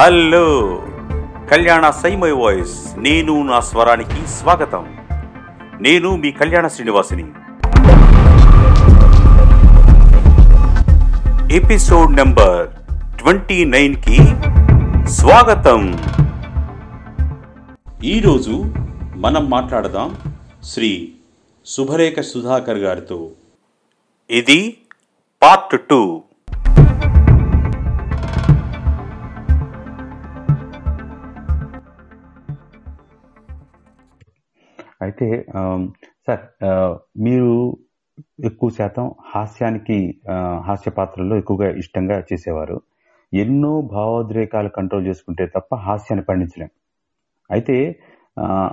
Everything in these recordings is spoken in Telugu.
హలో. కళ్యాణ సైమై వాయిస్. నేను నా స్వరానికి స్వాగతం. నేను మీ కళ్యాణ శ్రీనివాసిని. ఎపిసోడ్ నెంబర్ ట్వంటీ నైన్కి స్వాగతం. ఈరోజు మనం మాట్లాడదాం శ్రీ శుభరేఖ సుధాకర్ గారితో. ఇది పార్ట్ టూ. అయితే సార్ మీరు ఎక్కువ శాతం హాస్యానికి హాస్య పాత్రల్లో ఎక్కువగా ఇష్టంగా చేసేవారు. ఎన్నో భావోద్రేకాలు కంట్రోల్ చేసుకుంటే తప్ప హాస్యాన్ని పండించలేం. అయితే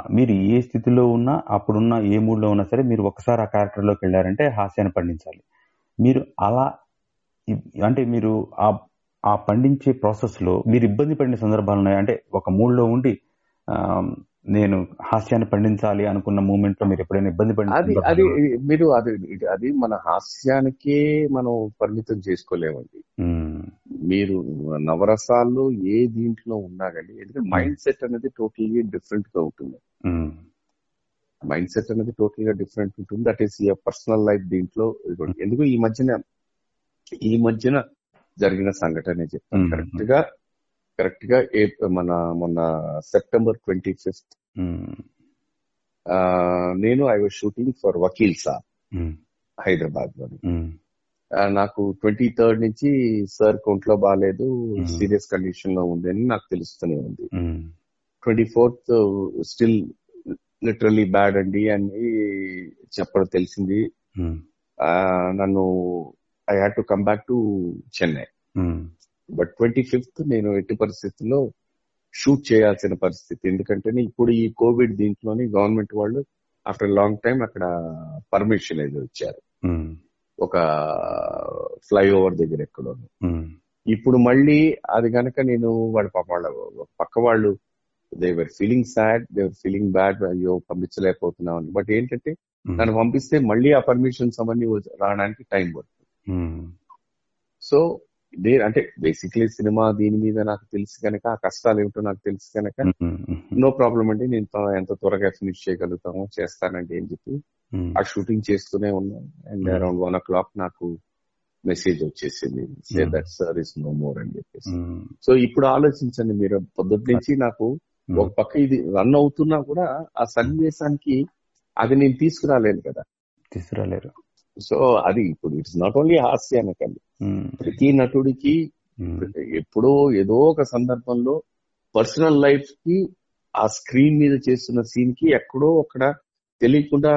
మీరు ఏ స్థితిలో ఉన్నా అప్పుడున్న ఏ మూడ్లో ఉన్నా సరే మీరు ఒకసారి ఆ క్యారెక్టర్లోకి వెళ్ళారంటే హాస్యాన్ని పండించాలి. మీరు అలా అంటే మీరు ఆ ఆ పండించే ప్రాసెస్లో మీరు ఇబ్బంది పడిన సందర్భాలు ఉన్నాయి అంటే ఒక మూడ్లో ఉండి నేను హాస్యాన్ని పండించాలి అనుకున్న మూమెంట్లో మీరు ఎప్పుడైనా ఇబ్బంది పడిన అది అది? మీరు అది అది మన హాస్యానికే మనం పరిమితం చేసుకోలేమండి. మీరు నవరసాల్లో ఏ దీంట్లో ఉన్నా కానీ ఎందుకంటే మైండ్ సెట్ అనేది టోటల్లీ డిఫరెంట్గా ఉంటుంది మైండ్ సెట్ అనేది టోటల్గా డిఫరెంట్ ఉంటుంది. That is your personal life దీంట్లో. ఎందుకు ఈ మధ్యన ఈ మధ్యన జరిగిన సంఘటన చెప్తాను. కరెక్ట్గా కరెక్ట్గా ఏ- మన మొన్న సెప్టెంబర్ ట్వంటీ ఫిఫ్త్. నేను I was shooting for Vakeel um, హైదరాబాద్లోని నాకు ట్వంటీ థర్డ్ నుంచి సార్ ఒంట్లో బాగాలేదు. సీరియస్ కండిషన్లో ఉంది అని నాకు తెలుస్తూనే ఉంది. Twenty fourth still literally bad అండి అని చెప్పడం తెలిసింది. నన్ను I had to come back to Chennai. But twenty fifth నేను ఎట్టి పరిస్థితుల్లో షూట్ చేయాల్సిన పరిస్థితి. ఎందుకంటే ఇప్పుడు ఈ కోవిడ్ దీంట్లోని గవర్నమెంట్ వాళ్ళు ఆఫ్టర్ లాంగ్ టైం అక్కడ పర్మిషన్ ఏదో ఇచ్చారు. ఉమ్, ఒక ఫ్లైఓవర్ దగ్గర ఎక్కడో ఉమ్, ఇప్పుడు మళ్ళీ అది గనక నేను వాళ్ళ పాప వాళ్ళ పక్క వాళ్ళు they were feeling sad they were feeling bad అయ్యో పంపించలేకపోతున్నాం అని బట్ ఏంటంటే ఉమ్, నన్ను పంపిస్తే మళ్ళీ ఆ పర్మిషన్స్ అవన్నీ రావడానికి టైం పడుతుంది. సో దే అంటే బేసిక్లీ సినిమా దీని మీద నాకు తెలుసు కనుక ఆ కష్టాలు ఏమిటో నాకు తెలుసు కనుక నో ప్రాబ్లం అండి. నేను ఎంత త్వరగా ఫినిష్ చేయగలుగుతామో చేస్తానండి అని చెప్పి ఆ షూటింగ్ చేస్తూనే ఉన్నాను and. Around one o'clock నాకు మెసేజ్ వచ్చేసింది. Say. That sir is no more అని చెప్పేసి. సో ఇప్పుడు ఆలోచించండి మీరు. పొద్దుటి నుంచి నాకు ఒక పక్క ఇది రన్ అవుతున్నా కూడా ఆ సన్నివేశానికి అది నేను తీసుకురాలేను కదా. తీసుకురాలేరు. సో అది ఇప్పుడు ఇట్స్ నాట్ ఓన్లీ హాస్యానికండి ఉమ్, ప్రతి నటుడికి ఉమ్, ఎప్పుడో ఏదో ఒక సందర్భంలో పర్సనల్ లైఫ్కి ఆ స్క్రీన్ మీద చేస్తున్న సీన్కి ఎక్కడో అక్కడ తెలియకుండా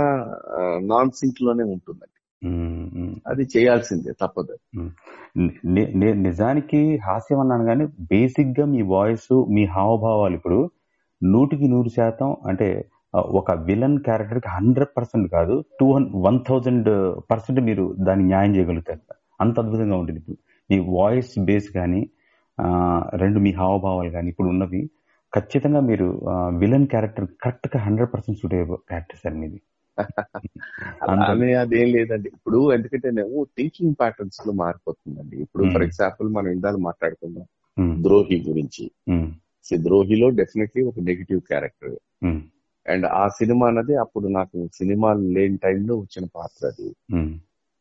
నాన్ సింక్లోనే ఉంటుందండి ఉమ్. అది చేయాల్సిందే తప్పదు. నిజానికి హాస్యం అన్నాను కానీ బేసిక్గా మీ వాయిస్ మీ హావభావాలు ఇప్పుడు నూటికి నూరు శాతం అంటే ఒక విలన్ క్యారెక్టర్కి హండ్రెడ్ పర్సెంట్ కాదు టూ వన్ థౌజండ్ పర్సెంట్ మీరు దాన్ని న్యాయం చేయగలుగుతారు అంత అద్భుతంగా ఉంటుంది. ఇప్పుడు మీ వాయిస్ బేస్ కానీ రెండు మీ హావభావాలు కానీ ఇప్పుడు ఉన్నవి ఖచ్చితంగా మీరు విలన్ క్యారెక్టర్ కరెక్ట్గా హండ్రెడ్ పర్సెంట్ సూట్ అయ్యే క్యారెక్టర్ సార్ మీది. అదేం లేదండి. ఇప్పుడు ఎందుకంటే నేను థింకింగ్ ప్యాటర్న్స్లో మారిపోతుందండి. ఇప్పుడు. ఫర్ ఎగ్జాంపుల్ మనం ఇందాక మాట్లాడుకుందాం ద్రోహి గురించి. ద్రోహిలో డెఫినెట్లీ ఒక నెగిటివ్ క్యారెక్టర్. అండ్ ఆ సినిమా అన్నది అప్పుడు నాకు సినిమాలు లేని టైంలో వచ్చిన పాత్ర అది. ఉమ్,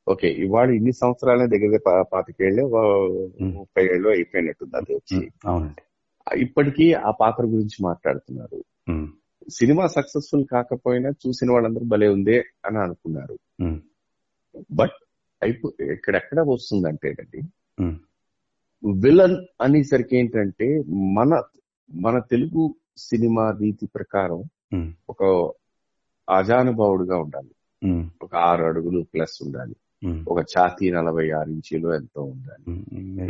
ఓకే ఇవాళ ఇన్ని సంవత్సరాలే దగ్గర పాతికేళ్ళు Hmm. ముప్పై ఏళ్ళు అయిపోయినట్టుంది అది వచ్చి. అవునండి. ఇప్పటికీ ఆ పాత్ర గురించి మాట్లాడుతున్నారు. సినిమా సక్సెస్ఫుల్ కాకపోయినా చూసిన వాళ్ళందరూ భలే ఉందే అని అనుకున్నారు. బట్ అయిపో ఎక్కడెక్కడ వస్తుందంటేనండి ఉమ్, విలన్ అనేసరికి ఏంటంటే మన మన తెలుగు సినిమా రీతి ప్రకారం ఒక అజానుభావుడుగా ఉండాలి. ఒక ఆరు అడుగులు ప్లస్ ఉండాలి. ఒక ఛాతీ నలభై ఆరు ఇంచీలు ఎంతో ఉండాలి.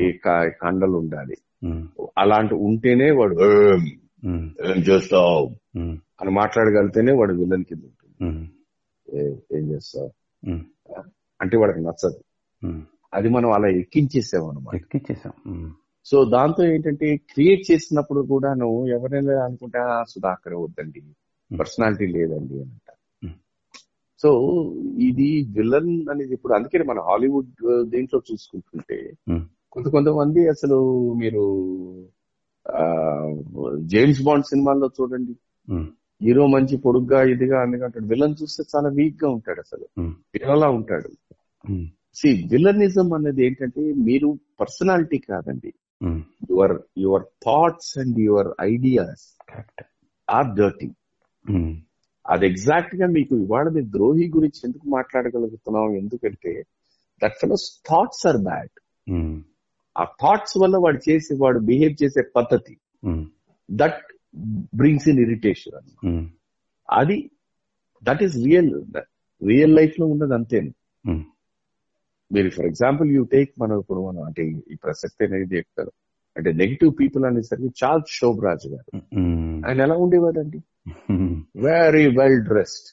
ఈ కండలు ఉండాలి. అలాంటి ఉంటేనే వాడు "ఏం, చేస్తావు? అని మాట్లాడగలిగితేనే వాడు విలన్ కింద ఉంటుంది. "ఏ- చేస్తావు? అంటే వాడికి నచ్చదు. అది మనం అలా ఎక్కించేసాం అనమాట ఎక్కిచ్చేసాం ఉమ్, సో దాంతో ఏంటంటే క్రియేట్ చేసినప్పుడు కూడాను ఎవరైనా అనుకుంటే "ఆ, సుధాకర్ వద్దండి. పర్సనాలిటీ లేదండి అని అంటారు. సో ఇది విలన్ అనేది ఇప్పుడు అందుకని మన హాలీవుడ్ దీంట్లో చూసుకుంటుంటే. కొంత కొంతమంది అసలు మీరు జేమ్స్ బాండ్ సినిమాల్లో చూడండి. హీరో మంచి పొడుగ్గా ఇదిగా అందుకంటాడు విలన్ చూస్తే చాలా వీక్గా ఉంటాడు అసలు. హీరోలా ఉంటాడు. సి విలనిజం అనేది ఏంటంటే మీరు పర్సనాలిటీ కాదండి. Your your thoughts and your ideas are dirty. అది ఎగ్జాక్ట్గా మీకు ఇవాళ మీరు ద్రోహి గురించి ఎందుకు మాట్లాడగలుగుతున్నాం ఎందుకంటే that fellow's thoughts are bad ఆ థాట్స్ వల్ల వాడు చేసే వాడు బిహేవ్ చేసే పద్ధతి that brings in irritation um, అది దట్ ఈస్ రియల్ రియల్ లైఫ్లో ఉన్నది అంతే ఉమ్, మీరు ఫర్ ఎగ్జాంపుల్ యూ టేక్ మనం ఇప్పుడు మనం అంటే ఈ ప్రసక్తి అనేది చెప్తారు. అంటే నెగిటివ్ పీపుల్ అనేసరికి చార్ల్స్ శోభరాజ్ గారు. ఆయన ఎలా ఉండేవాడండి వెరీ వెల్ డ్రెస్డ్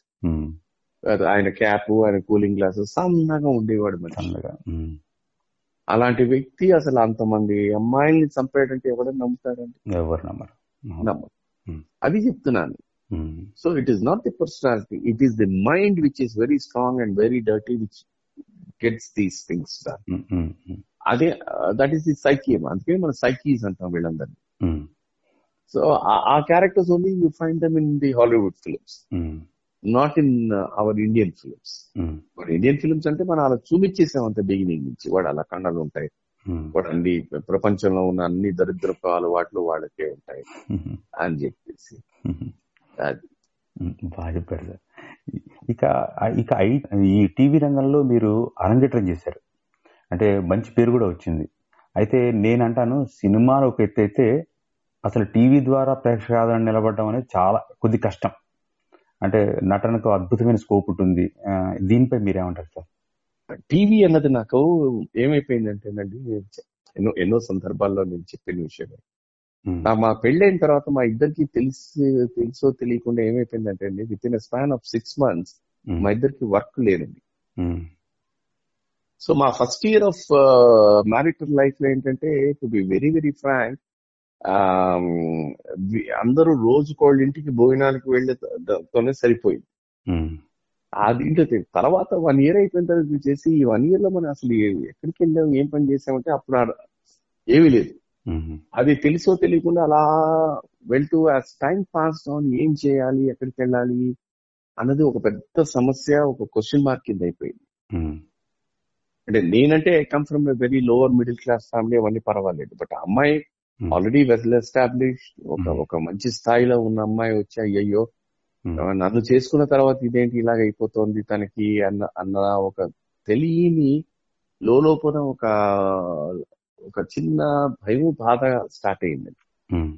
ఆయన క్యాప్ ఆయన కూలింగ్ గ్లాసెస్ సన్నగా ఉండేవాడు ఉమ్, అలాంటి వ్యక్తి అసలు అంతమంది అమ్మాయిల్ని చంపాడంటే ఎవడన్నా నమ్ముతాడండి ఎవరు నమ్మరు. నమ్మరు. అది చెప్తున్నాను. So it is not the personality it is the mind which is very strong and very dirty which gets these things done అదే దట్ ఈస్ ది సైకీ అందుకే మనం సైకీస్ అంటాం వీళ్ళందరినీ. సో ఆ characters only you find them in the Hollywood films not in our Indian films మన ఇండియన్ ఫిలిమ్స్ అంటే మనం అలా చూపించేసాం అంత బిగినింగ్ నుంచి. వాడు అలా కన్నాలు ఉంటాయి. ఉమ్, వాడు అన్ని ప్రపంచంలో ఉన్న అన్ని దరిద్రపు అలవాట్లు వాళ్ళకే ఉంటాయి. ఉమ్, అని చెప్పేసి. అది. బాగా చెప్పారు సార్. ఇక ఇక ఈ టీవీ రంగంలో మీరు అరంగేట్రం చేశారు. అంటే మంచి పేరు కూడా వచ్చింది. అయితే నేనంటాను సినిమాలు ఒక ఎత్తు అయితే అసలు టీవీ ద్వారా ప్రేక్షక ఆదరణ నిలబడడం అనేది చాలా కొద్ది కష్టం. అంటే నటనకు అద్భుతమైన స్కోప్ ఉంటుంది. దీనిపై మీరేమంటారు సార్? టీవీ అన్నది నాకు ఏమైపోయిందంటేనండి నేను ఎన్నో ఎన్నో సందర్భాల్లో నేను చెప్పిన విషయమే. మా పెళ్ళైన తర్వాత మా ఇద్దరికి తెలిసి తెలుసో తెలియకుండా ఏమైపోయిందంటే అండి within span of six months మా ఇద్దరికి వర్క్ లేదండి. సో మా ఫస్ట్ ఇయర్ ఆఫ్ మ్యారిటల్ లైఫ్లో ఏంటంటే to be very very frank అందరూ రోజు కోళ్ళ ఇంటికి భోజనానికి వెళ్ళేతోనే సరిపోయింది. తె- తర్వాత వన్ ఇయర్ అయిపోయిన తర్వాత చేసి ఈ వన్ ఇయర్లో మనం అసలు ఎక్కడికి వెళ్ళాం ఏం పని చేసామంటే అప్పుడు ఏమీ లేదు. అది తెలుసో తెలియకుండా అలా వెళ్తూ యాజ్ టైం పాస్ ఆన్ ఏం చేయాలి ఎక్కడికి వెళ్ళాలి అన్నది ఒక పెద్ద సమస్య ఒక క్వశ్చన్ మార్క్ కింద అయిపోయింది. అంటే నేనంటే I come from a very lower middle class family అవన్నీ పర్వాలేదు. బట్ అమ్మాయి ఆల్రెడీ వెల్ ఎస్టాబ్లిష్ ఒక Hmm. ఒక మంచి స్థాయిలో ఉన్న అమ్మాయి వచ్చి అయ్యయ్యో ఉమ్, నన్ను చేసుకున్న తర్వాత ఇదేంటి ఇలాగ అయిపోతుంది తనకి? అన్న అన్న ఒక తెలియని లోపల ఒక ఒక చిన్న భయం బాధ స్టార్ట్ అయింది. ఉమ్,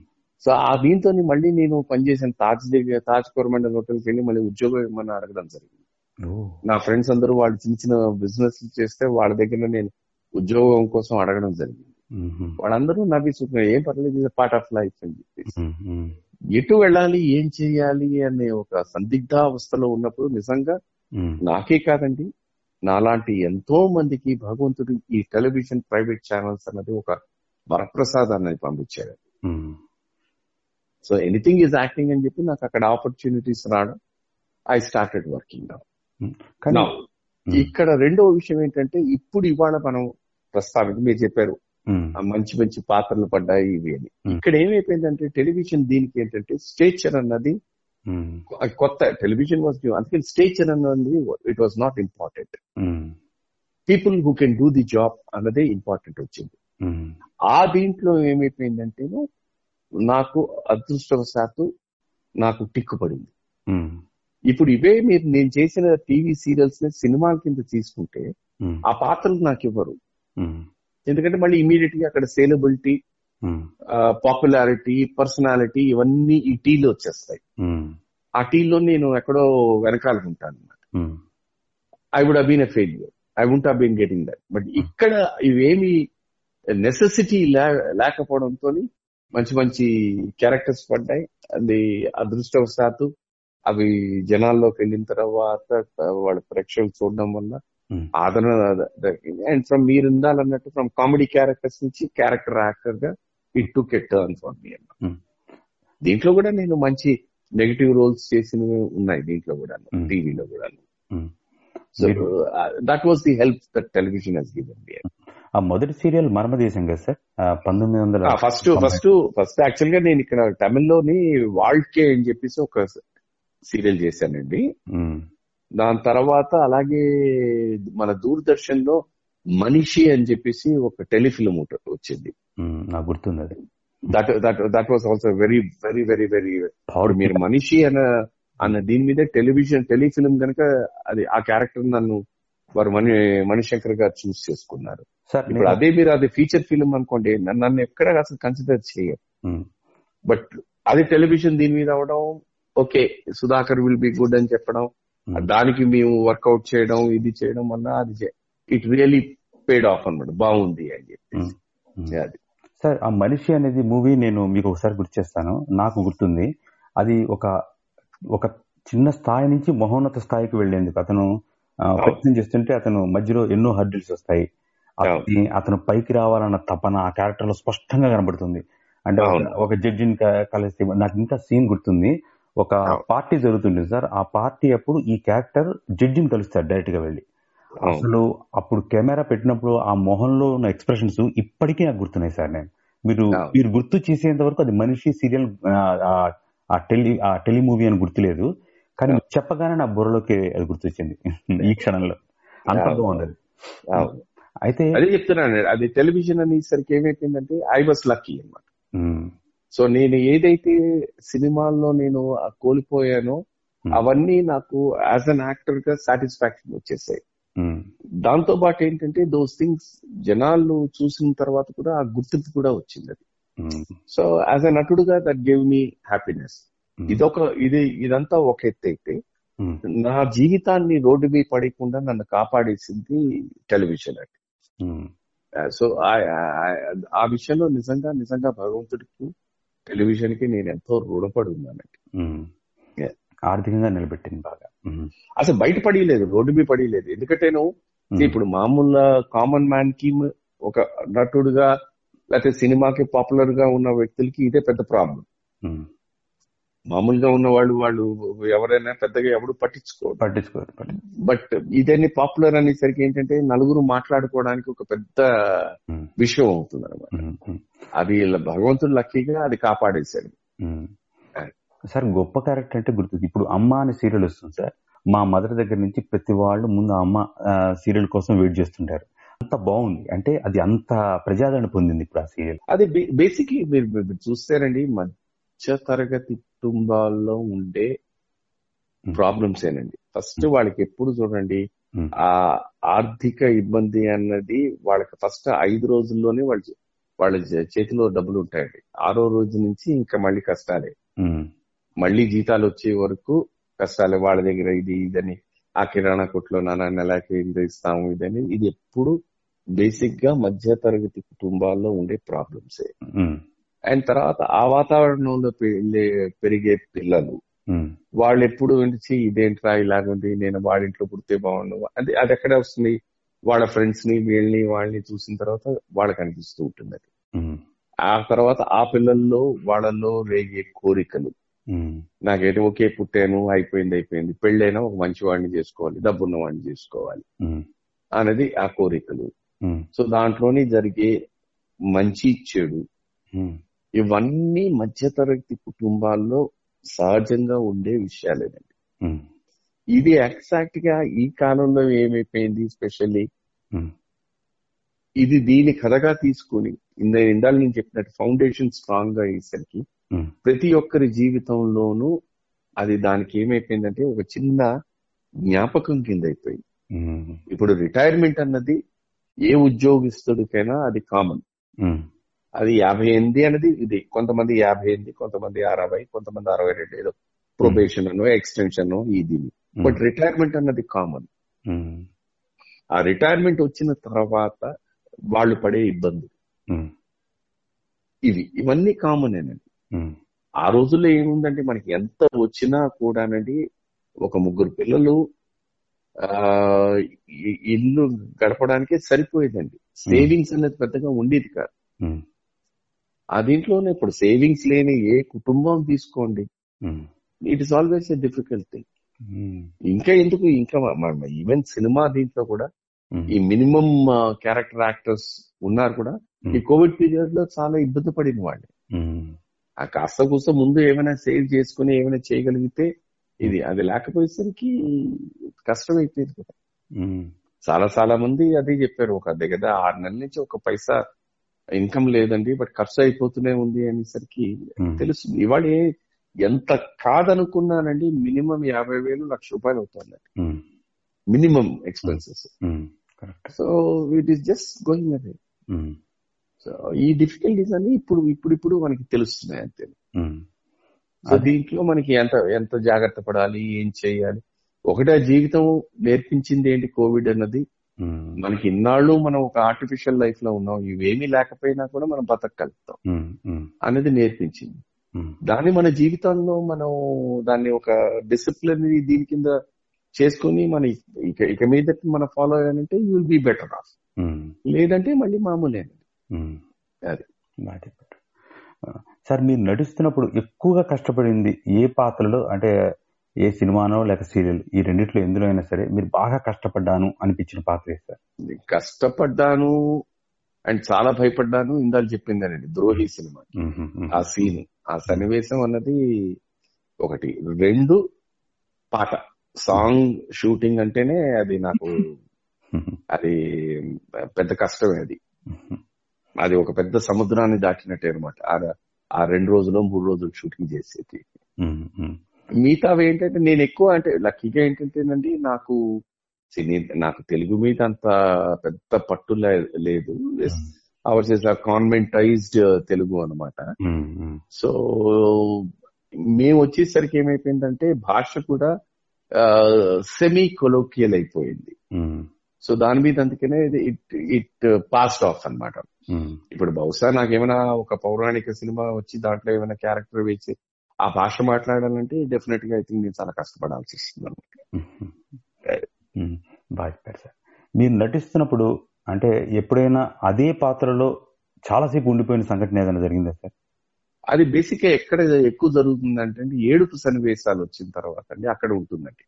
సో ఆ దీంతో మళ్ళీ నేను పనిచేసిన తాజ్ దగ్గర తాజ్ కోరమండల్ హోటల్కి వెళ్ళి మళ్ళీ ఉద్యోగం ఏమని అడగడం జరిగింది. నా ఫ్రెండ్స్ అందరూ వాళ్ళు చిన్న చిన్న బిజినెస్ చేస్తే వాళ్ళ దగ్గర నేను ఉద్యోగం కోసం అడగడం జరిగింది. వాళ్ళందరూ నవ్వి చూస్తున్నారు ఏం పర్లేదు పార్ట్ ఆఫ్ లైఫ్ అని చెప్పేసి. ఎటు వెళ్ళాలి ఏం చేయాలి అనే ఒక సందిగ్ధావస్థలో ఉన్నప్పుడు నిజంగా నాకే కాదండి నాలాంటి ఎంతో మందికి భగవంతుడు ఈ టెలివిజన్ ప్రైవేట్ ఛానల్స్ అన్నది ఒక వరప్రసాదాన్ని పంపించాడు. Um, so anything is acting అని చెప్పి నాకు అక్కడ ఆపర్చునిటీస్ రావడం ఐ స్టార్టెడ్ వర్కింగ్ కానీ ఇక్కడ రెండో విషయం ఏంటంటే ఇప్పుడు ఇవాళ మనం ప్రస్తావించి మీరు చెప్పారు. మంచి మంచి పాత్రలు పడ్డాయి ఇవి అని. ఇక్కడ ఏమైపోయిందంటే టెలివిజన్ దీనికి ఏంటంటే స్టేచర్ అన్నది కొత్త టెలివిజన్ వాజ్ అందుకని స్టేచర్ అన్నది it was not important people who can do the job అన్నదే ఇంపార్టెంట్ వచ్చింది. ఆ దీంట్లో ఏమైపోయిందంటే నాకు అదృష్టవశాత్తు నాకు టిక్కు పడింది ఇప్పుడు ఇవే మీరు నేను చేసిన టీవీ సీరియల్స్ని సినిమాల కింద తీసుకుంటే ఆ పాత్రలు నాకు ఇవ్వరు. ఎందుకంటే మళ్ళీ ఇమీడియట్గా అక్కడ సేలబిలిటీ పాపులారిటీ పర్సనాలిటీ ఇవన్నీ ఈ టీలో వచ్చేస్తాయి. ఆ టీలో నేను ఎక్కడో వెనకాల ఉంటాను అనమాట I would been a failure I won't been getting that but ఇక్కడ ఇవేమి నెసెసిటీ లేకపోవడంతో మంచి మంచి క్యారెక్టర్స్ పడ్డాయి. అది అదృష్టవశాత్తు అవి జనాల్లోకి వెళ్ళిన తర్వాత వాళ్ళ ప్రేక్షకులు చూడడం వల్ల ఉమ్, ఆదరణ అండ్ ఫ్రమ్ మీరు ఉండాలన్నట్టు ఫ్రమ్ కామెడీ క్యారెక్టర్స్ నుంచి క్యారెక్టర్ యాక్టర్గా it turn for me Hmm. దీంట్లో కూడా నేను మంచి నెగిటివ్ రోల్స్ చేసినవి ఉన్నాయి దీంట్లో కూడా. Hmm. టీవీలో కూడా. So that was the help that television has given me ఆ మొదటి సీరియల్ మర్మదేశం కదా సార్? పంతొమ్మిది వందల ఫస్ట్ ఫస్ట్ ఫస్ట్ యాక్చువల్గా నేను ఇక్కడ తమిళ్ళోని వాల్కే అని చెప్పేసి ఒక సీరియల్ చేశానండి. దాని తర్వాత అలాగే మన దూరదర్శన్లో మనిషి అని చెప్పేసి ఒక టెలిఫిల్మ్ వచ్చింది. నాకు గుర్తుంది అది that that that was also very very very very power మీరు మనిషి అన్న అన్న దీని మీద టెలివిజన్ టెలిఫిల్మ్ కనుక అది ఆ క్యారెక్టర్ నన్ను వారు మణి మణిశంకర్ గారు చూస్ చేసుకున్నారు. ఇప్పుడు అదే మీరు అది ఫీచర్ ఫిల్మ్ అనుకోండి నన్ను ఎక్కడ అసలు కన్సిడర్ చేయరు. బట్ అది టెలివిజన్ దీని మీద అవడం okay Sudhakar will be good అని చెప్పడం ఉమ్, దానికి మేము వర్కౌట్ చేయడం ఇది చేయడం వల్ల అది ఇట్ రియలీ పేడ్ ఆఫ్ అన్నమాట బాగుంది అని చెప్పి ఉమ్, ఉమ్. అది. సార్ ఆ మనిషి అనేది మూవీ నేను మీకు ఒకసారి గుర్తు చేస్తాను నాకు గుర్తుంది. అది ఒక ఒక చిన్న స్థాయి నుంచి మహోన్నత స్థాయికి వెళ్ళేందుకు అతను ఆ, ప్రయత్నం చేస్తుంటే అతను మధ్యలో ఎన్నో హర్డిల్స్ వస్తాయి. అతని అతను పైకి రావాలన్న తపన ఆ క్యారెక్టర్లో స్పష్టంగా కనబడుతుంది. అంటే ఒక- జడ్జిని కలిసి నాకు ఇంకా సీన్ గుర్తుంది. ఒక. పార్టీ జరుగుతుంది సార్ ఆ పార్టీ అప్పుడు ఈ క్యారెక్టర్ జడ్జిని కలుస్తాడు డైరెక్ట్గా వెళ్ళి. అసలు అప్పుడు కెమెరా పెట్టినప్పుడు ఆ మొహంలో ఉన్న ఎక్స్ప్రెషన్స్ ఇప్పటికీ నాకు గుర్తున్నాయి సార్ నేను మీరు. మీరు గుర్తు చేసేంత వరకు అది మనిషి సీరియల్ ఆ టెలి ఆ టెలి మూవీ అని గుర్తులేదు కానీ చెప్పగానే నా బుర్రలోకి అది గుర్తొచ్చింది ఈ క్షణంలో అంత. అవును. అయితే అదే చెప్తున్నాను అది టెలివిజన్ అనేసరికి ఏమైపోయిందంటే ఐ వాస్ లక్కీ అన్నమాట ఉమ్, సో నేను ఏదైతే సినిమాల్లో నేను కోల్పోయానో Hmm. అవన్నీ నాకు యాజ్ అన్ యాక్టర్గా సాటిస్ఫాక్షన్ వచ్చేసాయి. ఉమ్, దాంతో పాటు ఏంటంటే దోస్ థింగ్స్ జనాలు చూసిన తర్వాత కూడా ఆ గుర్తింపు కూడా వచ్చింది అది. ఉమ్, సో యాజ్ అ నటుడుగా దట్ గివ్ మీ హ్యాపీనెస్ ఇదొక ఇది ఇదంతా ఒక ఎత్తు అయితే నా జీవితాన్ని రోడ్డు మీద పడకుండా నన్ను కాపాడేసింది టెలివిజన్ అండి ఉమ్, సో ఆ విషయంలో నిజంగా నిజంగా భగవంతుడికి టెలివిజన్కి నేను ఎంతో రుణపడి ఉన్నానండి. ఆర్థికంగా నిలబెట్టింది బాగా. అసలు బయట పడిలేదు రోడ్డు మీద పడిలేదు. ఎందుకంటే నువ్వు ఇప్పుడు మామూలు కామన్ మ్యాన్కి ఒక నటుడుగా లేకపోతే సినిమాకి పాపులర్గా ఉన్న వ్యక్తులకి ఇదే పెద్ద ప్రాబ్లం. మామూలుగా ఉన్న వాళ్ళు వాళ్ళు ఎవరైనా పెద్దగా ఎవడు పట్టించుకోరు. పట్టించుకోరు. బట్ ఇదన్నీ పాపులర్ అనేసరికి ఏంటంటే నలుగురు మాట్లాడుకోవడానికి ఒక పెద్ద విషయం అవుతుంది అనమాట. అది ఇలా భగవంతుడు లక్కీగా అది కాపాడేశాడు. సార్ గొప్ప క్యారెక్టర్ అంటే గుర్తుంది ఇప్పుడు అమ్మ అనే సీరియల్ వస్తుంది సార్. మా మదర్ దగ్గర నుంచి ప్రతి వాళ్ళు ముందు అమ్మ సీరియల్ కోసం వెయిట్ చేస్తుంటారు. అంత బాగుంది. అంటే అది అంత ప్రజాదరణ పొందింది ఇప్పుడు ఆ సీరియల్. అది బేసిక్లీ మీరు మీరు చూస్తారండి మధ్య తరగతి కుటుంబాల్లో ఉండే. ప్రాబ్లమ్స్ ఏనండి. ఫస్ట్ వాళ్ళకి ఎప్పుడు చూడండి. ఆ ఆర్థిక ఇబ్బంది అన్నది వాళ్ళకి ఫస్ట్ ఐదు రోజుల్లోనే వాళ్ళ వాళ్ళ చేతిలో డబ్బులు ఉంటాయండి. ఆరో రోజు నుంచి ఇంకా మళ్ళీ కష్టాలే. మళ్ళీ జీతాలు వచ్చే వరకు కష్టాలే. వాళ్ళ దగ్గర ఇది ఇదని ఆ కిరాణా కొట్లో నానా నెలకి ఇంత ఇస్తాము ఇదని. ఇది ఎప్పుడు బేసిక్గా మధ్య తరగతి కుటుంబాల్లో ఉండే ప్రాబ్లమ్సే అండ్ తర్వాత ఆ వాతావరణంలో పెరిగే పిల్లలు వాళ్ళు ఎప్పుడు వినిచి ఇదేంట్రా ఇలాగుంది నేను వాళ్ళింట్లో పుడితే బాగుండు అది అది ఎక్కడ వస్తుంది? వాళ్ళ ఫ్రెండ్స్ని వీళ్ళని వాళ్ళని చూసిన తర్వాత వాళ్ళకి అనిపిస్తూ ఉంటుంది అది. ఆ తర్వాత ఆ పిల్లల్లో వాళ్ళల్లో రేగే కోరికలు. నాకైతే ఓకే పుట్టాను అయిపోయింది అయిపోయింది. పెళ్ళైనా ఒక మంచి వాడిని చేసుకోవాలి డబ్బున్న వాడిని చేసుకోవాలి అనేది ఆ కోరికలు. సో దాంట్లోనే జరిగే మంచి చెడు ఇవన్నీ మధ్యతరగతి కుటుంబాల్లో సహజంగా ఉండే విషయాలేనండి. ఇది ఎగ్జాక్ట్గా ఈ కాలంలో ఏమైపోయింది స్పెషల్లీ? ఇది దీని కథగా తీసుకుని ఇంద ఇందాక నేను చెప్పినట్టు ఫౌండేషన్ స్ట్రాంగ్గా అయ్యేసరికి ప్రతి ఒక్కరి జీవితంలోనూ అది దానికి ఏమైపోయిందంటే ఒక చిన్న జ్ఞాపకం కింద అయిపోయింది ఇప్పుడు రిటైర్మెంట్ అన్నది ఏ ఉద్యోగస్తుడికైనా అది కామన్. అది యాభై ఎనిమిది అనేది ఇది. కొంతమంది యాభై ఎనిమిది కొంతమంది అరవై కొంతమంది అరవై రెండు ఏదో ప్రొబేషన్ అనో ఎక్స్టెన్షన్ ఇది బట్ రిటైర్మెంట్ అన్నది కామన్ ఆ రిటైర్మెంట్ వచ్చిన తర్వాత వాళ్ళు పడే ఇబ్బందులు ఇవి ఇవన్నీ కామనేనండి ఆ రోజుల్లో ఏముందంటే మనకి ఎంత వచ్చినా కూడానండి ఒక ముగ్గురు పిల్లలు ఇల్లు గడపడానికే సరిపోయేదండి. సేవింగ్స్ అనేది పెద్దగా ఉండేది కాదు. ఆ దీంట్లోనే ఇప్పుడు సేవింగ్స్ లేని ఏ కుటుంబం తీసుకోండి. It is always a difficult thing ఇంకా ఎందుకు ఇంకా ఈవెన్ సినిమా దీంట్లో కూడా ఉమ్, ఈ మినిమం క్యారెక్టర్ యాక్టర్స్ ఉన్నారు కూడా ఈ కోవిడ్ పీరియడ్లో చాలా ఇబ్బంది పడిన వాళ్ళు. ఉమ్, ఆ కాస్త కూస్త ముందు ఏమైనా సేవ్ చేసుకుని ఏమైనా చేయగలిగితే ఇది అది లేకపోయేసరికి కష్టం అయిపోయింది కదా చాలా చాలా మంది అదే చెప్పారు. ఒక దగ్గర ఆరు నెలల నుంచి ఒక పైసా ఇన్కమ్ లేదండి బట్ ఖర్చు అయిపోతూనే ఉంది అనేసరికి తెలుస్తుంది. ఇవాళ ఎంత కాదనుకున్నానండి మినిమం యాభై వేలు లక్ష రూపాయలు అవుతుంది minimum expenses. So it is just going అదే సో ఈ డిఫికల్టీస్ అన్ని ఇప్పుడు ఇప్పుడు ఇప్పుడు మనకి తెలుస్తున్నాయి అంతే. సో దీంట్లో మనకి ఎంత ఎంత జాగ్రత్త పడాలి ఏం చేయాలి? ఒకటే జీవితం నేర్పించింది ఏంటి కోవిడ్ అన్నది? మనకి ఇన్నాళ్ళు మనం ఒక ఆర్టిఫిషియల్ లైఫ్లో ఉన్నాం. ఇవేమీ లేకపోయినా కూడా మనం బతకగలుగుతాం. అనేది నేర్పించింది. దాన్ని మన జీవితంలో మనం దాన్ని ఒక డిసిప్లిన్ దీని కింద చేసుకుని మన ఇక ఇక మీద మనం follow అయ్యానంటే you will be better off లేదంటే మళ్ళీ మామూలే. అది. సార్ మీరు నడుస్తున్నప్పుడు ఎక్కువగా కష్టపడింది ఏ పాత్రలో? అంటే ఏ సినిమానో లేక సీరియల్ ఈ రెండిట్లో ఎందులో అయినా సరే మీరు బాగా కష్టపడ్డాను అనిపించిన పాత్ర సార్? కష్టపడ్డాను అండ్ చాలా భయపడ్డాను ఇందాక చెప్పిందనండి ద్రోహి సినిమా. ఆ సీన్ ఆ సన్నివేశం అన్నది ఒకటి. రెండు పాట. సాంగ్ షూటింగ్ అంటేనే అది నాకు అది పెద్ద కష్టమే అది. అది ఒక పెద్ద సముద్రాన్ని దాటినట్టే అనమాట ఆ రెండు రోజులు మూడు రోజులు షూటింగ్ చేసేది. మిగతావి ఏంటంటే నేను ఎక్కువ అంటే లక్కీగా ఏంటంటేనండి నాకు సినీ నాకు తెలుగు మీద అంత పెద్ద పట్టు లేదు. Ours is conventised Telugu um, so మేము. వచ్చేసరికి ఏమైపోయిందంటే భాష కూడా సెమీ కొలోకియల్ అయిపోయింది. సో దాని మీద అందుకనే ఇట్ ఇట్ పాస్ట్ ఆఫ్ అన్నమాట. ఉమ్, ఇప్పుడు బహుశా నాకేమైనా ఒక పౌరాణిక సినిమా వచ్చి దాంట్లో ఏమైనా క్యారెక్టర్ వేసి ఆ భాష మాట్లాడాలంటే డెఫినెట్గా ఐ థింక్ నేను చాలా కష్టపడాల్సి వస్తుంది బాగా చెప్పారు సార్. మీరు నటిస్తున్నప్పుడు అంటే ఎప్పుడైనా అదే పాత్రలో చాలాసేపు ఉండిపోయిన సంఘటన ఏదైనా జరిగిందా సార్? అది బేసిక్గా ఎక్కడ ఎక్కువ జరుగుతుంది అంటే ఏడుపు సన్నివేశాలు వచ్చిన తర్వాత అండి అక్కడ ఉంటుందండి.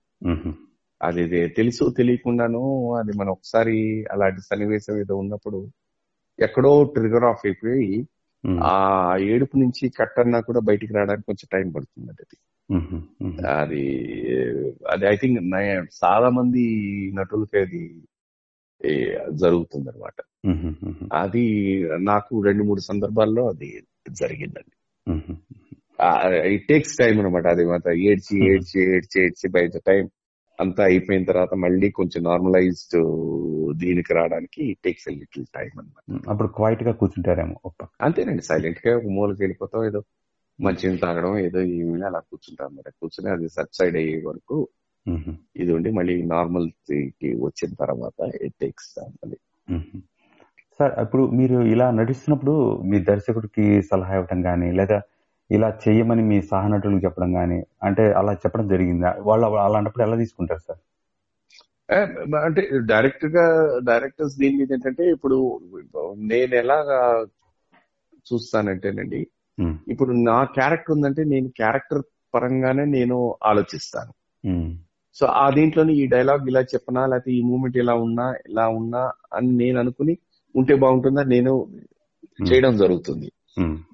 అది తెలుసో తెలియకుండాను అది మనం ఒకసారి అలాంటి సన్నివేశం ఏదో ఉన్నప్పుడు ఎక్కడో ట్రిగర్ ఆఫ్ అయిపోయి ఆ ఏడుపు నుంచి కట్టన్నా కూడా బయటికి రావడానికి కొంచెం టైం పడుతుంది అది. అది అది ఐ థింక్ చాలా మంది నటులకి అది జరుగుతుంది అనమాట అది నాకు రెండు మూడు సందర్భాల్లో అది జరిగిందండి. ఇట్ టేక్స్ టైం అనమాట అది మాత్రం ఏడ్చి ఏడ్చి ఏడ్చి ఏడ్చి బై ద టైం అంతా అయిపోయిన తర్వాత మళ్ళీ కొంచెం నార్మలైజ్డ్ దీనికి రావడానికి టేక్స్ లిటిల్ టైం అనమాట అప్పుడు క్వైట్గా కూర్చుంటారేమో. అంతేనండి. సైలెంట్గా ఒక మూలకి వెళ్ళిపోతాం ఏదో మంచిని తాగడం ఏదో ఏమైనా అలా కూర్చుంటాం అనమాట కూర్చుని అది సబ్సైడ్ అయ్యే వరకు ఇది ఉండి మళ్ళీ నార్మల్కి వచ్చిన తర్వాత ఇట్ టేక్స్ మళ్ళీ. సార్ ఇప్పుడు మీరు ఇలా నటిస్తున్నప్పుడు మీ దర్శకుడికి సలహా ఇవ్వటం కానీ లేదా ఇలా చేయమని మీ సహనటులకు చెప్పడం కానీ అంటే అలా చెప్పడం జరిగిందా? వాళ్ళు అలాంటప్పుడు ఎలా తీసుకుంటారు సార్? అంటే డైరెక్ట్గా డైరెక్టర్స్ దీని మీద ఏంటంటే ఇప్పుడు నేను ఎలాగా చూస్తానంటేనండి ఇప్పుడు నా క్యారెక్టర్ ఉందంటే నేను క్యారెక్టర్ పరంగానే నేను ఆలోచిస్తాను. సో ఆ దీంట్లోని ఈ డైలాగ్ ఇలా చెప్పనా లేకపోతే ఈ మూమెంట్ ఇలా ఉన్నా ఇలా ఉన్నా అని నేను అనుకుని ఉంటే బాగుంటుందా? నేను చేయడం జరుగుతుంది.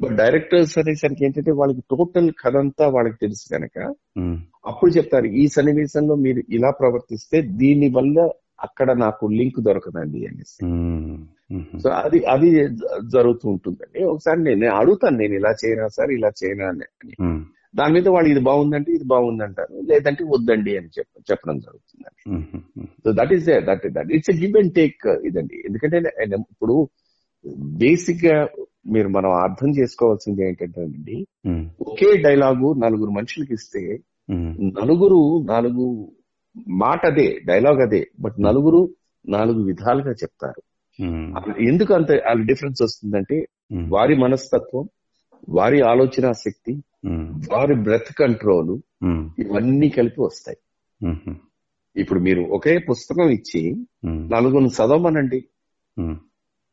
బట్ డైరెక్టర్స్ అనేసరికి ఏంటంటే వాళ్ళకి టోటల్ కథ అంతా వాళ్ళకి తెలుసు కనుక ఉమ్, అప్పుడు చెప్తారు ఈ సన్నివేశంలో మీరు ఇలా ప్రవర్తిస్తే దీని వల్ల అక్కడ నాకు లింక్ దొరకదండి అనేసి. ఉమ్, సో అది అది జరుగుతూ ఉంటుందండి. ఒకసారి నేను అడుగుతాను నేను ఇలా చేయనా సార్? ఇలా చేయనా? అని. దాని మీద వాళ్ళు ఇది బాగుందంటే ఇది బాగుందంటారు లేదంటే వద్దండి అని చెప్ప చెప్పడం జరుగుతుందండి. So that is that that it's give and take ఇదండి. ఎందుకంటే ఇప్పుడు బేసిక్గా మీరు మనం అర్థం చేసుకోవాల్సింది ఏంటంటే అండి ఒకే డైలాగు నలుగురు మనుషులకి ఇస్తే నలుగురు నాలుగు మాట అదే డైలాగ్ అదే బట్ నలుగురు నాలుగు విధాలుగా చెప్తారు. ఎందుకు అంత డిఫరెన్స్ వస్తుందంటే వారి మనస్తత్వం వారి ఆలోచన శక్తి వారి బ్రెత్ కంట్రోల్ ఇవన్నీ కలిపి వస్తాయి. ఇప్పుడు మీరు ఒకే పుస్తకం ఇచ్చి నలుగురు చదవమనండి.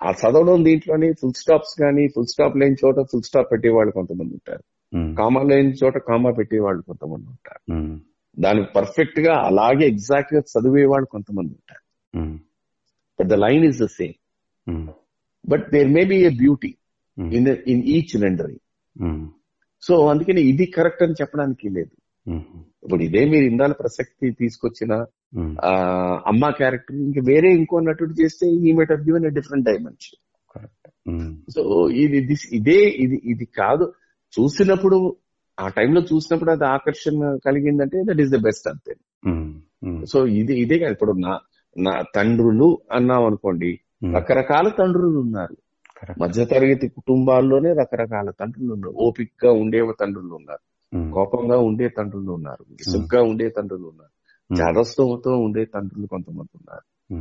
ఆ చదవడం దీంట్లోనే ఫుల్ స్టాప్స్ కానీ ఫుల్ స్టాప్ లేని చోట ఫుల్ స్టాప్ పెట్టేవాళ్ళు కొంతమంది ఉంటారు. ఉమ్, కామా లేని చోట కామా పెట్టేవాళ్ళు కొంతమంది ఉంటారు. ఉమ్, దాన్ని పర్ఫెక్ట్గా అలాగే ఎగ్జాక్ట్గా చదివేవాళ్ళు కొంతమంది ఉంటారు. But the line is the same but there may be a beauty in in each rendering um, so అందుకని ఇది కరెక్ట్ అని చెప్పడానికి లేదు. ఇప్పుడు ఇదే మీరు ఇందాల ప్రసక్తి తీసుకొచ్చిన అమ్మ క్యారెక్టర్ ఇంకా వేరే ఇంకో నటుడు చేస్తే ఈ might have given different dimension so ఇది this- ఇదే ఇది ఇది కాదు. చూసినప్పుడు ఆ టైంలో చూసినప్పుడు అది ఆకర్షణ కలిగిందంటే దట్ ఈస్ ద బెస్ట్ అంతే సో ఇది ఇదే కాదు. ఇప్పుడు నా నా తండ్రులు అన్నాం అనుకోండి రకరకాల తండ్రులు ఉన్నారు. మధ్యతరగతి కుటుంబాల్లోనే రకరకాల తండ్రులు ఉన్నారు. ఓపిక్గా ఉండే తండ్రులు ఉన్నారు. కోపంగా ఉండే తండ్రులు ఉన్నారు విసుగ్గా ఉండే తండ్రులు ఉన్నారు చాదస్తవంతో ఉండే తండ్రులు కొంతమంది ఉన్నారు.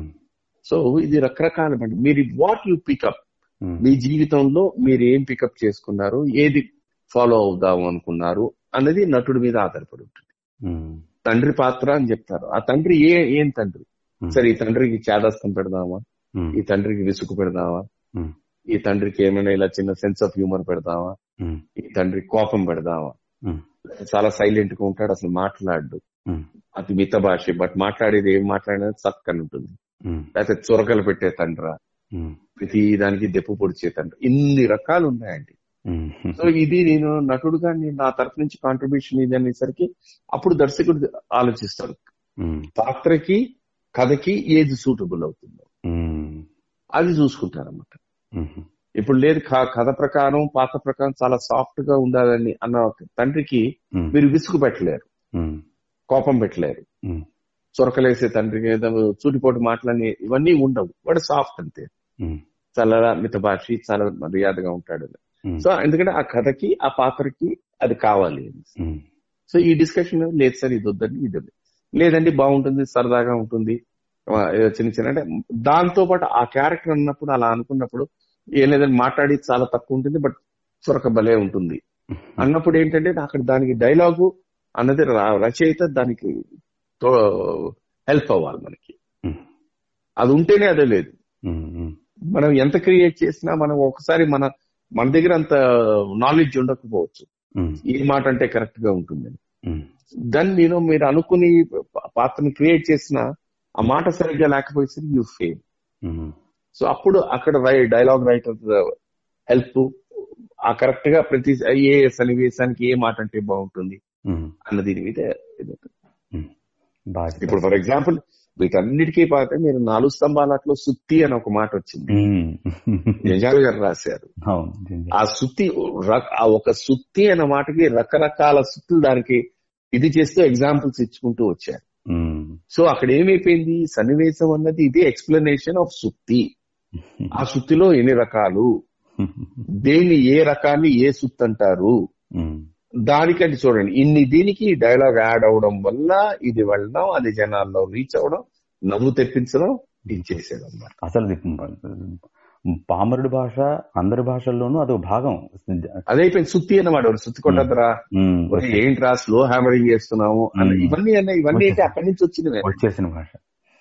సో ఇది రకరకాల మీరు వాట్ యు పికప్ మీ జీవితంలో మీరు ఏం పికప్ చేసుకున్నారు? ఏది ఫాలో అవుదాం అనుకున్నారు? అన్నది నటుడి మీద ఆధారపడి ఉంటుంది. తండ్రి పాత్ర అని చెప్తారు. ఆ తండ్రి ఏ ఏం తండ్రి? సరే ఈ తండ్రికి చేదస్తం పెడదామా? ఈ తండ్రికి విసుగు పెడదామా? ఈ తండ్రికి ఏమైనా ఇలా చిన్న సెన్స్ ఆఫ్ హ్యూమర్ పెడదామా? ఈ తండ్రికి కోపం పెడదామా? చాలా సైలెంట్గా ఉంటాడు అసలు మాట్లాడు ఉమ్, అతి మిత భాష బట్ మాట్లాడేది ఏం మాట్లాడినా చక్కని ఉంటుంది. ఉమ్, లేకపోతే చురకలు పెట్టే తండ్ర. ప్రతి దానికి దెప్పు పొడిచే తండ్రి. ఇన్ని రకాలు ఉన్నాయండి. సో ఇది నేను నటుడుగా నేను నా తరఫు నుంచి కాంట్రిబ్యూషన్ ఇది అనేసరికి అప్పుడు దర్శకుడు ఆలోచిస్తాడు. పాత్రకి కథకి ఏది సూటబుల్ అవుతుందో. అది చూసుకుంటారన్నమాట. ఇప్పుడు లేదు కథ ప్రకారం పాత్ర ప్రకారం చాలా సాఫ్ట్గా ఉండాలని అన్న తండ్రికి మీరు విసుగు పెట్టలేరు. కోపం పెట్టలేరు. చొరకలేసే తండ్రికి ఏదో చూటిపోటు మాటలని ఇవన్నీ ఉండవు. వాడు సాఫ్ట్ అంతే. చాలా మితభాషి చాలా మర్యాదగా ఉంటాడు. సో ఎందుకంటే ఆ కథకి ఆ పాత్రకి అది కావాలి. సో ఈ డిస్కషన్ లేదు సార్ ఇది వద్దండి ఇది వద్దు. లేదండి బాగుంటుంది సరదాగా ఉంటుంది. చిన్న చిన్న అంటే దాంతో పాటు ఆ క్యారెక్టర్ అన్నప్పుడు అలా అనుకున్నప్పుడు ఏం లేదని మాట్లాడి చాలా తక్కువ ఉంటుంది బట్ చొరక భలే ఉంటుంది. అన్నప్పుడు ఏంటంటే అక్కడ దానికి డైలాగు అన్నది రచయిత దానికి హెల్ప్ అవ్వాలి మనకి. అది ఉంటేనే అదే లేదు. మనం ఎంత క్రియేట్ చేసినా మనం ఒకసారి మన మన దగ్గర అంత నాలెడ్జ్ ఉండకపోవచ్చు. ఏ మాట అంటే కరెక్ట్గా ఉంటుంది దాన్ని నేను మీరు అనుకుని పాత్రని క్రియేట్ చేసిన ఆ మాట సరిగ్గా లేకపోతే యూ ఫెయిల్. సో అప్పుడు అక్కడ డైలాగ్ రైటర్ హెల్ప్ ఆ కరెక్ట్గా ప్రతి ఏ సన్నివేశానికి ఏ మాట అంటే బాగుంటుంది అన్న దీని మీద. ఇప్పుడు ఫర్ ఎగ్జాంపుల్ వీటన్నిటికీ పాత మీరు నాలుగు స్తంభాలలో సుత్తి అని ఒక మాట వచ్చింది. నిజాలు గారు రాశారు. ఆ సుత్తి ర- ఆ ఒక సుత్తి అన్న మాటకి రకరకాల సుత్తులు దానికి ఇది చేస్తూ ఎగ్జాంపుల్స్ ఇచ్చుకుంటూ వచ్చారు. సో అక్కడ ఏమైపోయింది సన్నివేశం అన్నది ఇది ఎక్స్ప్లెనేషన్ ఆఫ్ సుత్తి ఆ సుత్తిలో ఎన్ని రకాలు? దేన్ని ఏ రకాన్ని ఏ సుత్తి అంటారు. దానికంటే చూడండి ఇన్ని దీనికి డైలాగ్ యాడ్ అవడం వల్ల ఇది వెళ్ళడం అది జనాల్లో రీచ్ అవడం నవ్వు తెప్పించడం ఇది చేసేది అన్నమాట అసలు పామరుడి భాష అందరి భాషల్లోనూ అదొక భాగం. అదైపోయింది సుత్తి అన్నమాట "ఒరేయ్, సుత్తి కొట్టద్దురా? ఏంట్రా స్లో హ్యామరింగ్ చేస్తున్నాము. ఇవన్నీ అన్న ఇవన్నీ అయితే అక్కడి నుంచి వచ్చినవే. వచ్చేసిన భాష.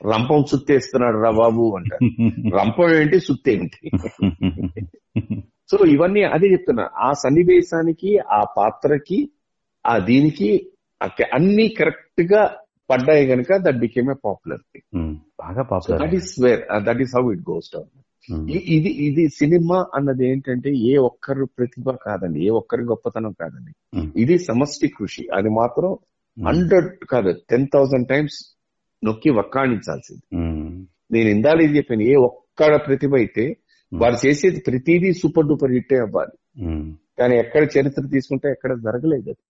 రంపం సుత్తేస్తున్నాడు రా బాబు అంట. రంపం ఏంటి? సుత్తి ఏంటి సో ఇవన్నీ అదే చెప్తున్నా. ఆ సన్నివేశానికి ఆ పాత్రకి ఆ దీనికి అన్ని కరెక్ట్గా పడ్డాయి గనుక దట్ బికేమ్ ఏ పాపులర్. బాగా popular that is where that is how it goes down ఇది ఇది సినిమా అన్నది ఏంటంటే ఏ ఒక్కరు ప్రతిభ కాదండి. ఏ ఒక్కరి గొప్పతనం కాదండి. ఇది సమష్టి కృషి. అది మాత్రం హండ్రెడ్ కాదు టెన్ థౌసండ్ టైమ్స్ నొక్కి వక్కాణించాల్సింది. నేను ఇందాక ఇది చెప్పాను ఏ ఒక్కడ ప్రతిభ అయితే వారు చేసేది ప్రతిదీ సూపర్ డూపర్ హిట్టే అవ్వాలి. కానీ ఎక్కడ చరిత్ర తీసుకుంటే ఎక్కడ జరగలేదు అది.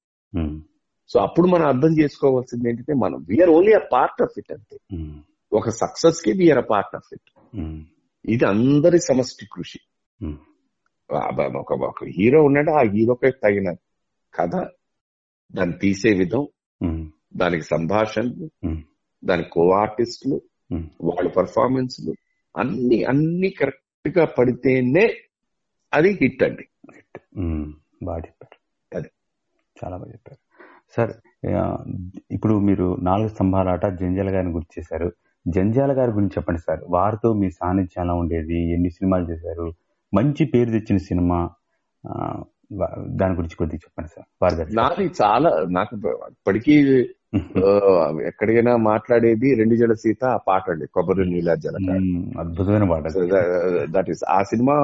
సో అప్పుడు మనం అర్థం చేసుకోవాల్సింది ఏంటంటే మనం we are only a part of it అంతే. ఒక సక్సెస్కి we are a part of it ఇది అందరి సమష్టి కృషి. ఒక ఒక హీరో ఉన్నాడు ఆ హీరోకి తగిన కథ. దాన్ని తీసే విధం. దానికి సంభాషణలు దానికి కో ఆర్టిస్టులు. వాళ్ళ పర్ఫార్మెన్స్లు అన్ని అన్ని కరెక్ట్గా పడితేనే అది హిట్ అండి. బాగా చెప్పారు. అది. చాలా బాగా చెప్పారు. సార్ ఇప్పుడు మీరు నాలుగు స్తంభాల ఆట జంజాల గారిని గుర్తు చేశారు. జంజాల గారి గురించి చెప్పండి సార్. వారితో మీ సాన్నిధ్యం ఎలా ఉండేది? ఎన్ని సినిమాలు చేశారు? మంచి పేరు తెచ్చిన సినిమా దాని గురించి కొద్దిగా చెప్పండి సార్. వారి నాది చాలా నాకు ఇప్పటికీ ఎక్కడికైనా మాట్లాడేది రెండు జల సీత ఆ పాట అండి కొబ్బరి నీళ్ళ జలక ఉమ్, అద్భుతమైన పాట. దట్ ఈస్ ఆ సినిమా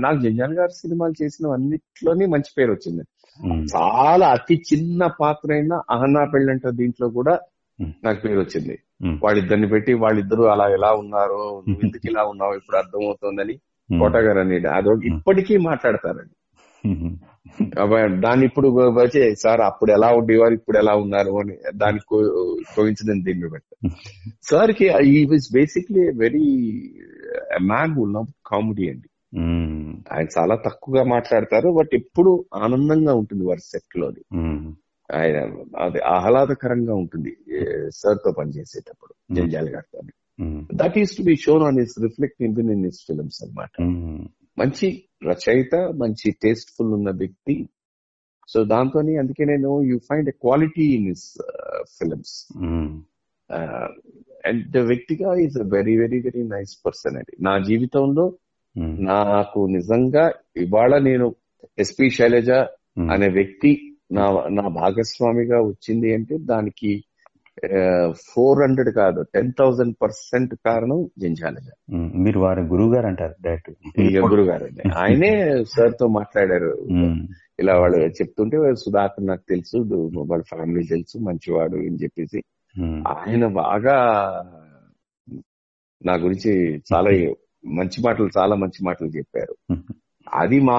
నాకు జంజాల్ గారి సినిమాలు చేసిన అన్నిట్లోనే మంచి పేరు వచ్చింది. చాలా అతి చిన్న పాత్ర అయినా అహనా పెళ్ళంట దీంట్లో కూడా నాకు పేరు వచ్చింది. వాళ్ళిద్దరిని పెట్టి వాళ్ళిద్దరూ అలా ఎలా ఉన్నారో ఎందుకు ఇలా ఉన్నావు ఇప్పుడు అర్థమవుతోందని కోట గారు అనేది అదో ఇప్పటికీ మాట్లాడతారండి. దాన్ని ఇప్పుడు వచ్చే సార్ అప్పుడు ఎలా ఉండేవారు? ఇప్పుడు ఎలా ఉన్నారు? అని దానికి కోయించదని దీన్ని బట్టి సార్కి ఈ was basically very man who love comedy అండి. ఆయన చాలా తక్కువగా మాట్లాడతారు బట్ ఎప్పుడు ఆనందంగా ఉంటుంది వారి సెట్ లోది ఆయన అది ఆహ్లాదకరంగా ఉంటుంది సార్తో పనిచేసేటప్పుడు జంజాల్ గారితో that is to be shown on his reflect in in his films um, మంచి రచయిత మంచి టేస్ట్ఫుల్ ఉన్న వ్యక్తి. సో దాంతో అందుకే నేను you find a quality in his films and వ్యక్తిగా is a very very very nice person అండి నా జీవితంలో ఉమ్, నాకు నిజంగా ఇవాళ నేను ఎస్పి శైలజ ఉమ్, అనే వ్యక్తి నా నా భాగస్వామిగా వచ్చింది అంటే దానికి ఫోర్ హండ్రెడ్ కాదు టెన్ థౌసండ్ పర్సెంట్ కారణం జంజాలజ ఉమ్, మీరు వారి గురువు గారు అంటారు డైరెక్ట్ గురువు గారు ఆయనే సార్తో మాట్లాడారు ఇలా వాళ్ళు చెప్తుంటే సుధాకర్ నాకు తెలుసు వాళ్ళ ఫ్యామిలీ తెలుసు మంచివాడు అని చెప్పేసి. ఆయన బాగా నా గురించి చాలా మంచి మాటలు చాలా మంచి మాటలు చెప్పారు. అది మా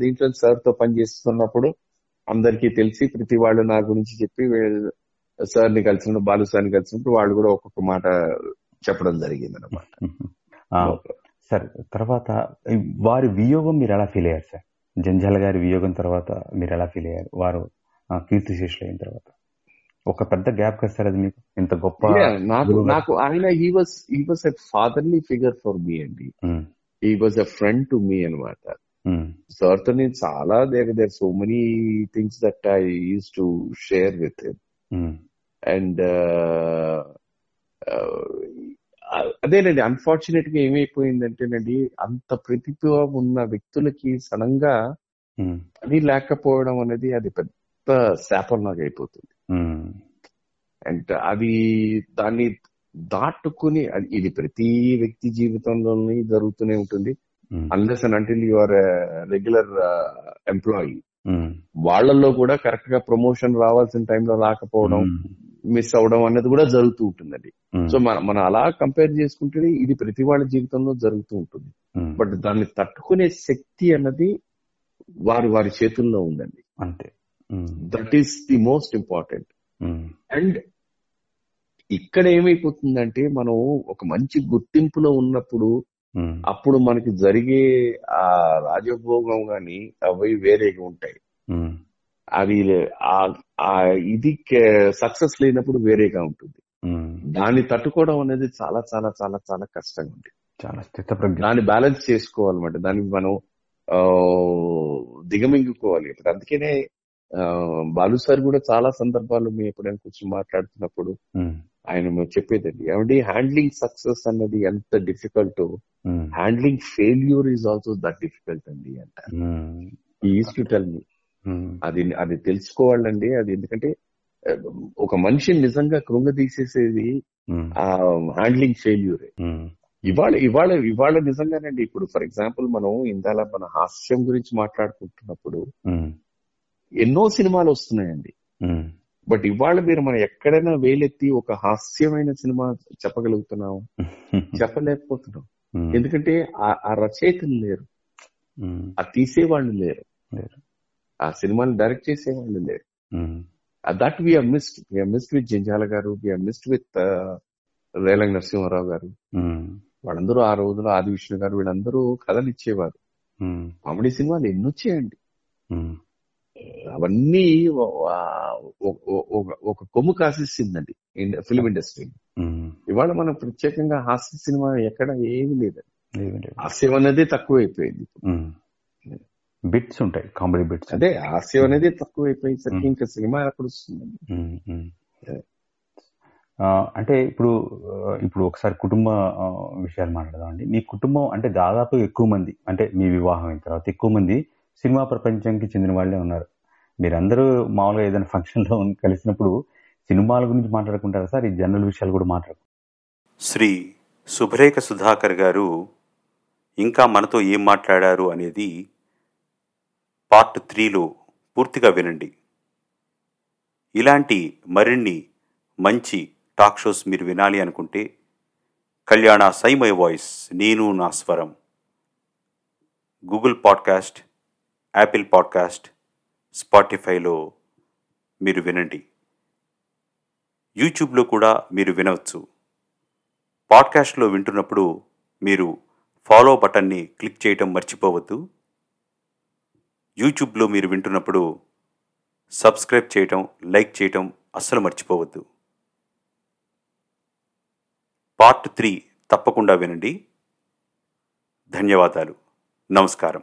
దీంట్లో సార్తో పనిచేస్తున్నప్పుడు అందరికీ తెలిసి ప్రతి వాళ్ళు నా గురించి చెప్పి సార్ని కలిసినప్పుడు బాలు సార్ని కలిసినప్పుడు వాళ్ళు కూడా ఒక్కొక్క మాట చెప్పడం జరిగింది అనమాట సార్ తర్వాత వారి వియోగం మీరు ఎలా ఫీల్ అయ్యారు సార్? జంజాల గారి వియోగం తర్వాత మీరు ఎలా ఫీల్ అయ్యారు? వారు ఆ, కీర్తిశేషులు అయిన తర్వాత. ఒక పెద్ద గ్యాప్ కదా సార్ అది మీకు? ఇంత గొప్ప నాకు. నాకు ఆయన he was he was a fatherly figure for me అండి. He was a friend to me అనమాట సార్తో నేను చాలా there there so many things that I use to share with him and అదేనండి అన్ఫార్చునేట్గా ఏమైపోయిందంటేనండి అంత ప్రతిభ ఉన్న వ్యక్తులకి సడన్గా పని లేకపోవడం అనేది అది పెద్ద శాపం లాగా అయిపోతుంది అండ్ అది దాన్ని దాటుకుని అది- ఇది ప్రతి వ్యక్తి జీవితంలోని జరుగుతూనే ఉంటుంది. Unless and until your regular employee um, వాళ్ళల్లో కూడా కరెక్ట్గా ప్రమోషన్ రావాల్సిన టైంలో రాకపోవడం మిస్ అవడం అనేది కూడా జరుగుతూ ఉంటుందండి. సో మన మనం అలా కంపేర్ చేసుకుంటే ఇది ప్రతి వాళ్ళ జీవితంలో జరుగుతూ ఉంటుంది. బట్ దాన్ని తట్టుకునే శక్తి అన్నది వారి వారి చేతుల్లో ఉందండి. అంతే. That is the most important and ఇక్కడ ఏమైపోతుందంటే మనం ఒక మంచి గుర్తింపులో ఉన్నప్పుడు అప్పుడు మనకి జరిగే ఆ రాజభోగం గాని అవి వేరేగా ఉంటాయి. అవి ఆ- ఇది సక్సెస్ లేనప్పుడు వేరేగా ఉంటుంది. దాన్ని తట్టుకోవడం అనేది చాలా చాలా చాలా చాలా కష్టంగా ఉంది. చాలా స్థితప్రజ్ఞ. దాన్ని బ్యాలెన్స్ చేసుకోవాలన్నమాట. దానికి మనం దిగమింగుకోవాలి. ఇప్పుడు అందుకనే బాలు సార్ కూడా చాలా సందర్భాలు మేము ఎప్పుడైనా కూర్చొని మాట్లాడుతున్నప్పుడు ఆయన చెప్పేదండి. ఏమంటే హ్యాండ్లింగ్ సక్సెస్ అన్నది ఎంత difficult handling failure is also that difficult అండి అంట ఈజ్ టు టెల్ మీ. అది అది తెలుసుకోవాలండి. అది ఎందుకంటే ఒక మనిషిని నిజంగా కృంగదీసేసేది ఉమ్, ఆ హ్యాండ్లింగ్ ఫెయిల్యూరే ఉమ్, ఇవాళ ఇవాళ ఇవాళ నిజంగానండి. ఇప్పుడు ఫర్ ఎగ్జాంపుల్ మనం ఇందాల మన హాస్యం గురించి మాట్లాడుకుంటున్నప్పుడు ఎన్నో సినిమాలు వస్తున్నాయండి. బట్ ఇవాళ మీరు మనం ఎక్కడైనా వేలెత్తి ఒక హాస్యమైన సినిమా చెప్పగలుగుతున్నాం? చెప్పలేకపోతున్నాం. ఎందుకంటే ఆ- రచయితలు లేరు. ఆ తీసేవాళ్ళు లేరు. లేరు. ఆ సినిమాని డైరెక్ట్ చేసేవాళ్ళు లేరు. That we are missed we are missed with Jandhyala గారు we are missed with Relangi Narasimharao గారు. వాళ్ళందరూ ఆ రోజులో ఆది విష్ణు గారు వీళ్ళందరూ కథలు ఇచ్చేవారు. కామెడీ సినిమాలు ఎన్ని వచ్చాయండి. ఉమ్, అవన్నీ ఒక- కొమ్ము కాసేసిందండి ఫిలిం ఇండస్ట్రీ. ఇవాళ మనం ప్రత్యేకంగా హాస్య సినిమా ఎక్కడ ఏమీ లేదండి. హాస్యం అనేది తక్కువైపోయింది. బిట్స్ ఉంటాయి కామెడీ బిట్స్ అదే హాస్యం అనేది తక్కువైపోయేసరికి ఇంకా సినిమా ఎక్కడ ఉమ్. ఆ, అంటే ఇప్పుడు ఇప్పుడు ఒకసారి కుటుంబ విషయాలు మాట్లాడదాం అండి. మీ కుటుంబం అంటే దాదాపు ఎక్కువ మంది అంటే మీ వివాహం అయిన తర్వాత ఎక్కువ మంది సినిమా ప్రపంచానికి చెందిన వాళ్ళే ఉన్నారు. మీరందరూ మామూలుగా ఏదైనా ఫంక్షన్లో ఉన్న- కలిసినప్పుడు సినిమాల గురించి మాట్లాడుకుంటారా సార్? ఈ జనరల్ విషయాలు కూడా మాట్లాడు శ్రీ శుభ్రేఖ సుధాకర్ గారు ఇంకా మనతో ఏం మాట్లాడారు అనేది పార్ట్ త్రీలో పూర్తిగా వినండి. ఇలాంటి మరిన్ని మంచి టాక్ షోస్ మీరు వినాలి అనుకుంటే కళ్యాణ సైమై వాయిస్ నేను నా స్వరం. గూగుల్ పాడ్కాస్ట్ యాపిల్ పాడ్కాస్ట్ స్పాటిఫైలో మీరు వినండి. యూట్యూబ్లో కూడా మీరు వినవచ్చు. పాడ్కాస్ట్లో వింటున్నప్పుడు మీరు ఫాలో బటన్ని క్లిక్ చేయటం మర్చిపోవద్దు. యూట్యూబ్లో మీరు వింటున్నప్పుడు సబ్స్క్రైబ్ చేయటం లైక్ చేయటం అస్సలు మర్చిపోవద్దు. పార్ట్ త్రీ తప్పకుండా వినండి. ధన్యవాదాలు. నమస్కారం.